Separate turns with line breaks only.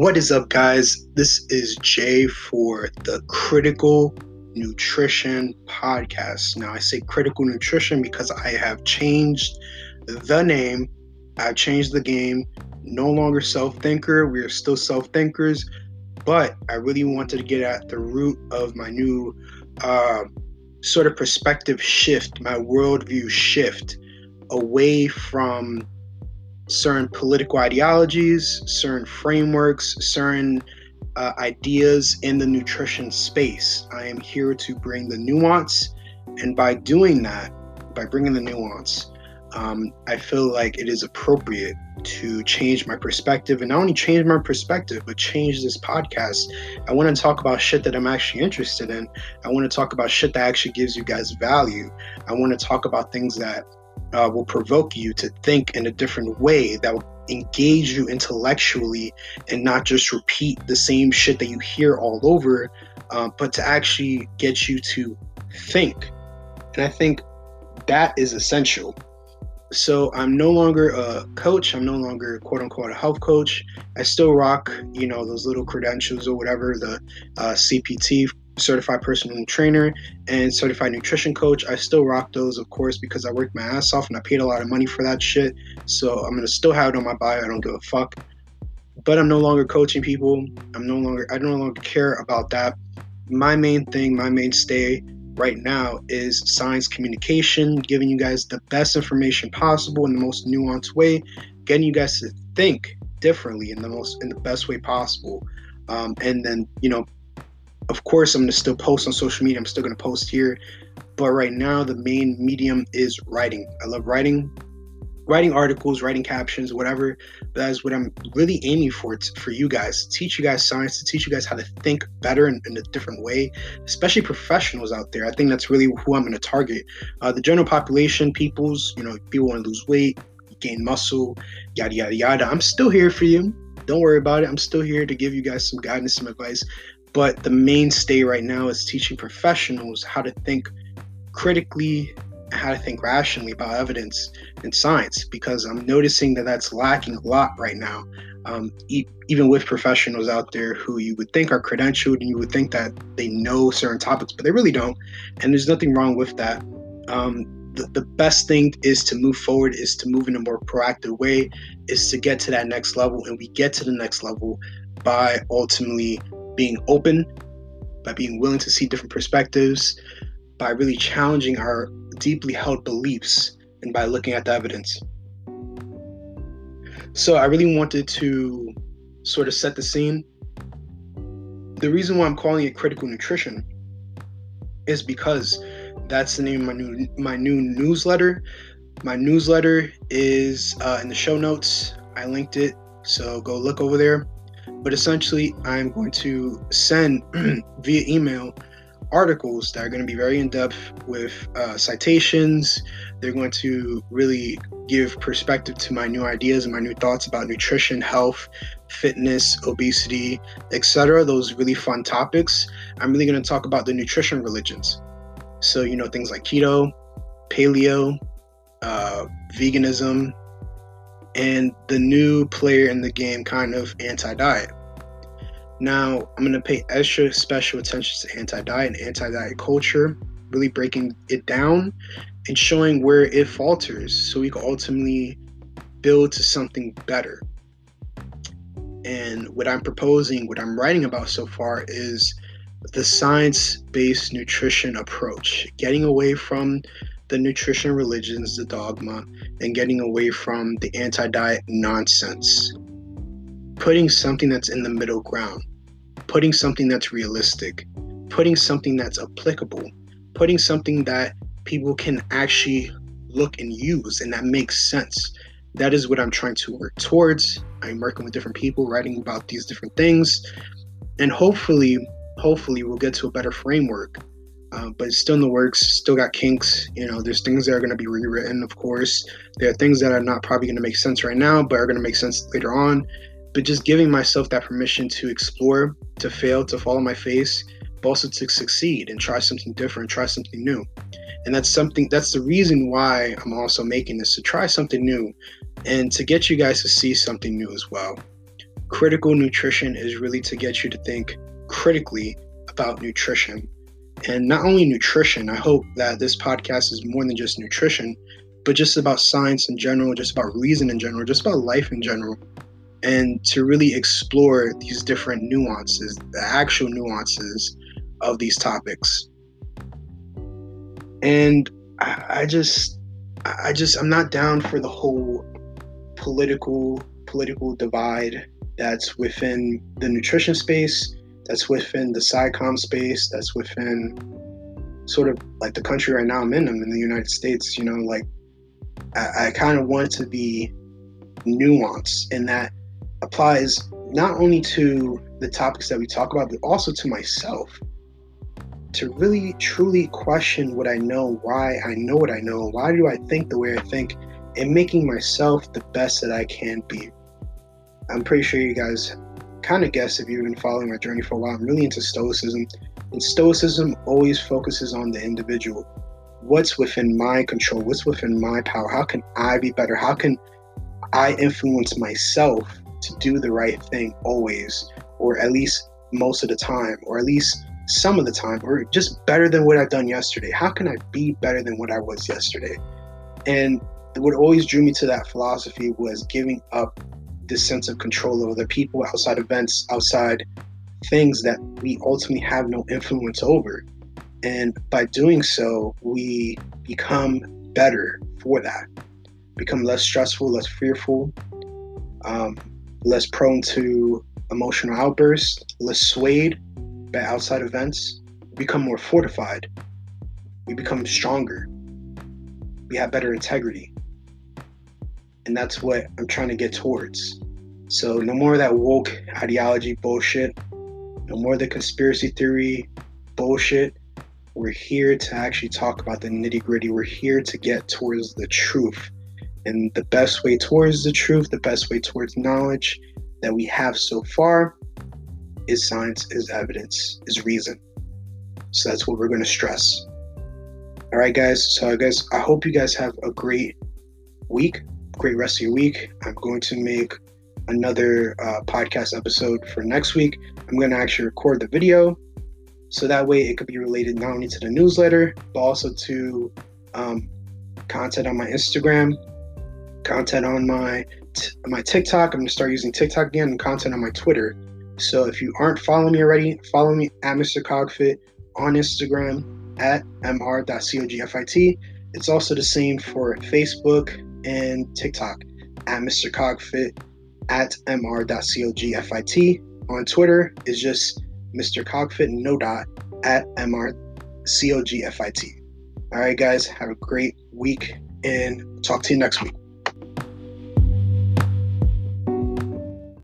What is up, guys? This is Jay for the Critical Nutrition Podcast. Now, I say critical nutrition because I have changed the name, I've changed the game. No longer self thinker, we are still self thinkers, but I really wanted to get at the root of my new uh, sort of perspective shift, my worldview shift away from certain political ideologies, certain frameworks, certain uh, ideas in the nutrition space. I am here to bring the nuance, and by doing that, by bringing the nuance, um, I feel like it is appropriate to change my perspective and not only change my perspective, but change this podcast. I want to talk about shit that I'm actually interested in. I want to talk about shit that actually gives you guys value. I want to talk about things that uh, will provoke you to think in a different way that will engage you intellectually and not just repeat the same shit that you hear all over, uh, but to actually get you to think. And I think that is essential. So I'm no longer a coach. I'm no longer quote unquote a health coach. I still rock, you know, those little credentials or whatever, the uh, CPT certified personal trainer and certified nutrition coach. I still rock those, of course, because I worked my ass off and I paid a lot of money for that shit. So I'm gonna still have it on my bio. I don't give a fuck. But I'm no longer coaching people. I'm no longer I no longer care about that. My main thing, my mainstay right now is science communication, giving you guys the best information possible in the most nuanced way, getting you guys to think differently in the most in the best way possible. Um, and then you know of course, I'm to still post on social media. I'm still to post here. But right now, the main medium is writing. I love writing, writing articles, writing captions, whatever. That is what I'm really aiming for it's for you guys. To teach you guys science, to teach you guys how to think better in, in a different way, especially professionals out there. I think that's really who I'm to target. Uh, the general population, people's, you know, people want to lose weight, gain muscle, yada, yada, yada. I'm still here for you. Don't worry about it. I'm still here to give you guys some guidance, some advice. But the mainstay right now is teaching professionals how to think critically, how to think rationally about evidence and science, because I'm noticing that that's lacking a lot right now. Um, e- even with professionals out there who you would think are credentialed and you would think that they know certain topics, but they really don't. And there's nothing wrong with that. Um, the, the best thing is to move forward, is to move in a more proactive way, is to get to that next level. And we get to the next level by ultimately being open, by being willing to see different perspectives, by really challenging our deeply held beliefs, and by looking at the evidence. So I really wanted to sort of set the scene. The reason why I'm calling it critical nutrition is because that's the name of my new my new newsletter. My newsletter is uh, in the show notes. I linked it, so go look over there. But essentially, I'm going to send via email articles that are going to be very in depth with uh, citations. They're going to really give perspective to my new ideas and my new thoughts about nutrition, health, fitness, obesity, etc. Those really fun topics. I'm really going to talk about the nutrition religions. So, you know, things like keto, paleo, uh, veganism, and the new player in the game kind of anti diet. Now, I'm going to pay extra special attention to anti diet and anti diet culture, really breaking it down and showing where it falters so we can ultimately build to something better. And what I'm proposing, what I'm writing about so far is the science based nutrition approach, getting away from the nutrition religions, the dogma, and getting away from the anti diet nonsense. Putting something that's in the middle ground, putting something that's realistic, putting something that's applicable, putting something that people can actually look and use and that makes sense. That is what I'm trying to work towards. I'm working with different people, writing about these different things, and hopefully, hopefully, we'll get to a better framework uh, but it's still in the works. Still got kinks. You know, there's things that are going to be rewritten, of course. There are things that are not probably going to make sense right now, but are going to make sense later on. But just giving myself that permission to explore, to fail, to fall on my face, but also to succeed and try something different, try something new. And that's something. That's the reason why I'm also making this to try something new, and to get you guys to see something new as well. critical nutrition is really to get you to think critically about nutrition. And not only nutrition, I hope that this podcast is more than just nutrition, but just about science in general, just about reason in general, just about life in general. And to really explore these different nuances, the actual nuances of these topics. And I, I just, I just, I'm not down for the whole political political divide that's within the nutrition space, that's within the SciComm space, that's within sort of like the country right now I'm in, I'm in the United States, you know, like I, I kind of want to be nuanced and that applies not only to the topics that we talk about, but also to myself. To really truly question what I know, why I know what I know, why do I think the way I think, and making myself the best that I can be. I'm pretty sure you guys kind of guess if you've been following my journey for a while. I'm really into Stoicism, and Stoicism always focuses on the individual. What's within my control? What's within my power? How can I be better? How can I influence myself to do the right thing always, or at least most of the time, or at least some of the time, or just better than what I've done yesterday? How can I be better than what I was yesterday? And what always drew me to that philosophy was giving up this sense of control over the people, outside events, outside things that we ultimately have no influence over. And by doing so, we become better for that, become less stressful, less fearful, um, less prone to emotional outbursts, less swayed by outside events, become more fortified, we become stronger, we have better integrity, and that's what I'm trying to get towards. So no more of that woke ideology bullshit. No more of the conspiracy theory bullshit. We're here to actually talk about the nitty gritty. We're here to get towards the truth. And the best way towards the truth, the best way towards knowledge that we have so far is science, is evidence, is reason. So that's what we're going to stress. All right, guys. So, I guess I hope you guys have a great week great rest of your week. I'm going to make another uh, podcast episode for next week. I'm going to actually record the video so that way it could be related not only to the newsletter but also to um, content on my Instagram, content on my t- my TikTok. I'm going to start using TikTok again and content on my Twitter. So if you aren't following me already, follow me at Mr. Cogfit on Instagram at mr.cogfit. It's also the same for Facebook, and TikTok at Mr. Cogfit at mr.cogfit. On Twitter is just Mr. Cogfit, no dot, at mr.cogfit. All right, guys, have a great week and talk to you next week.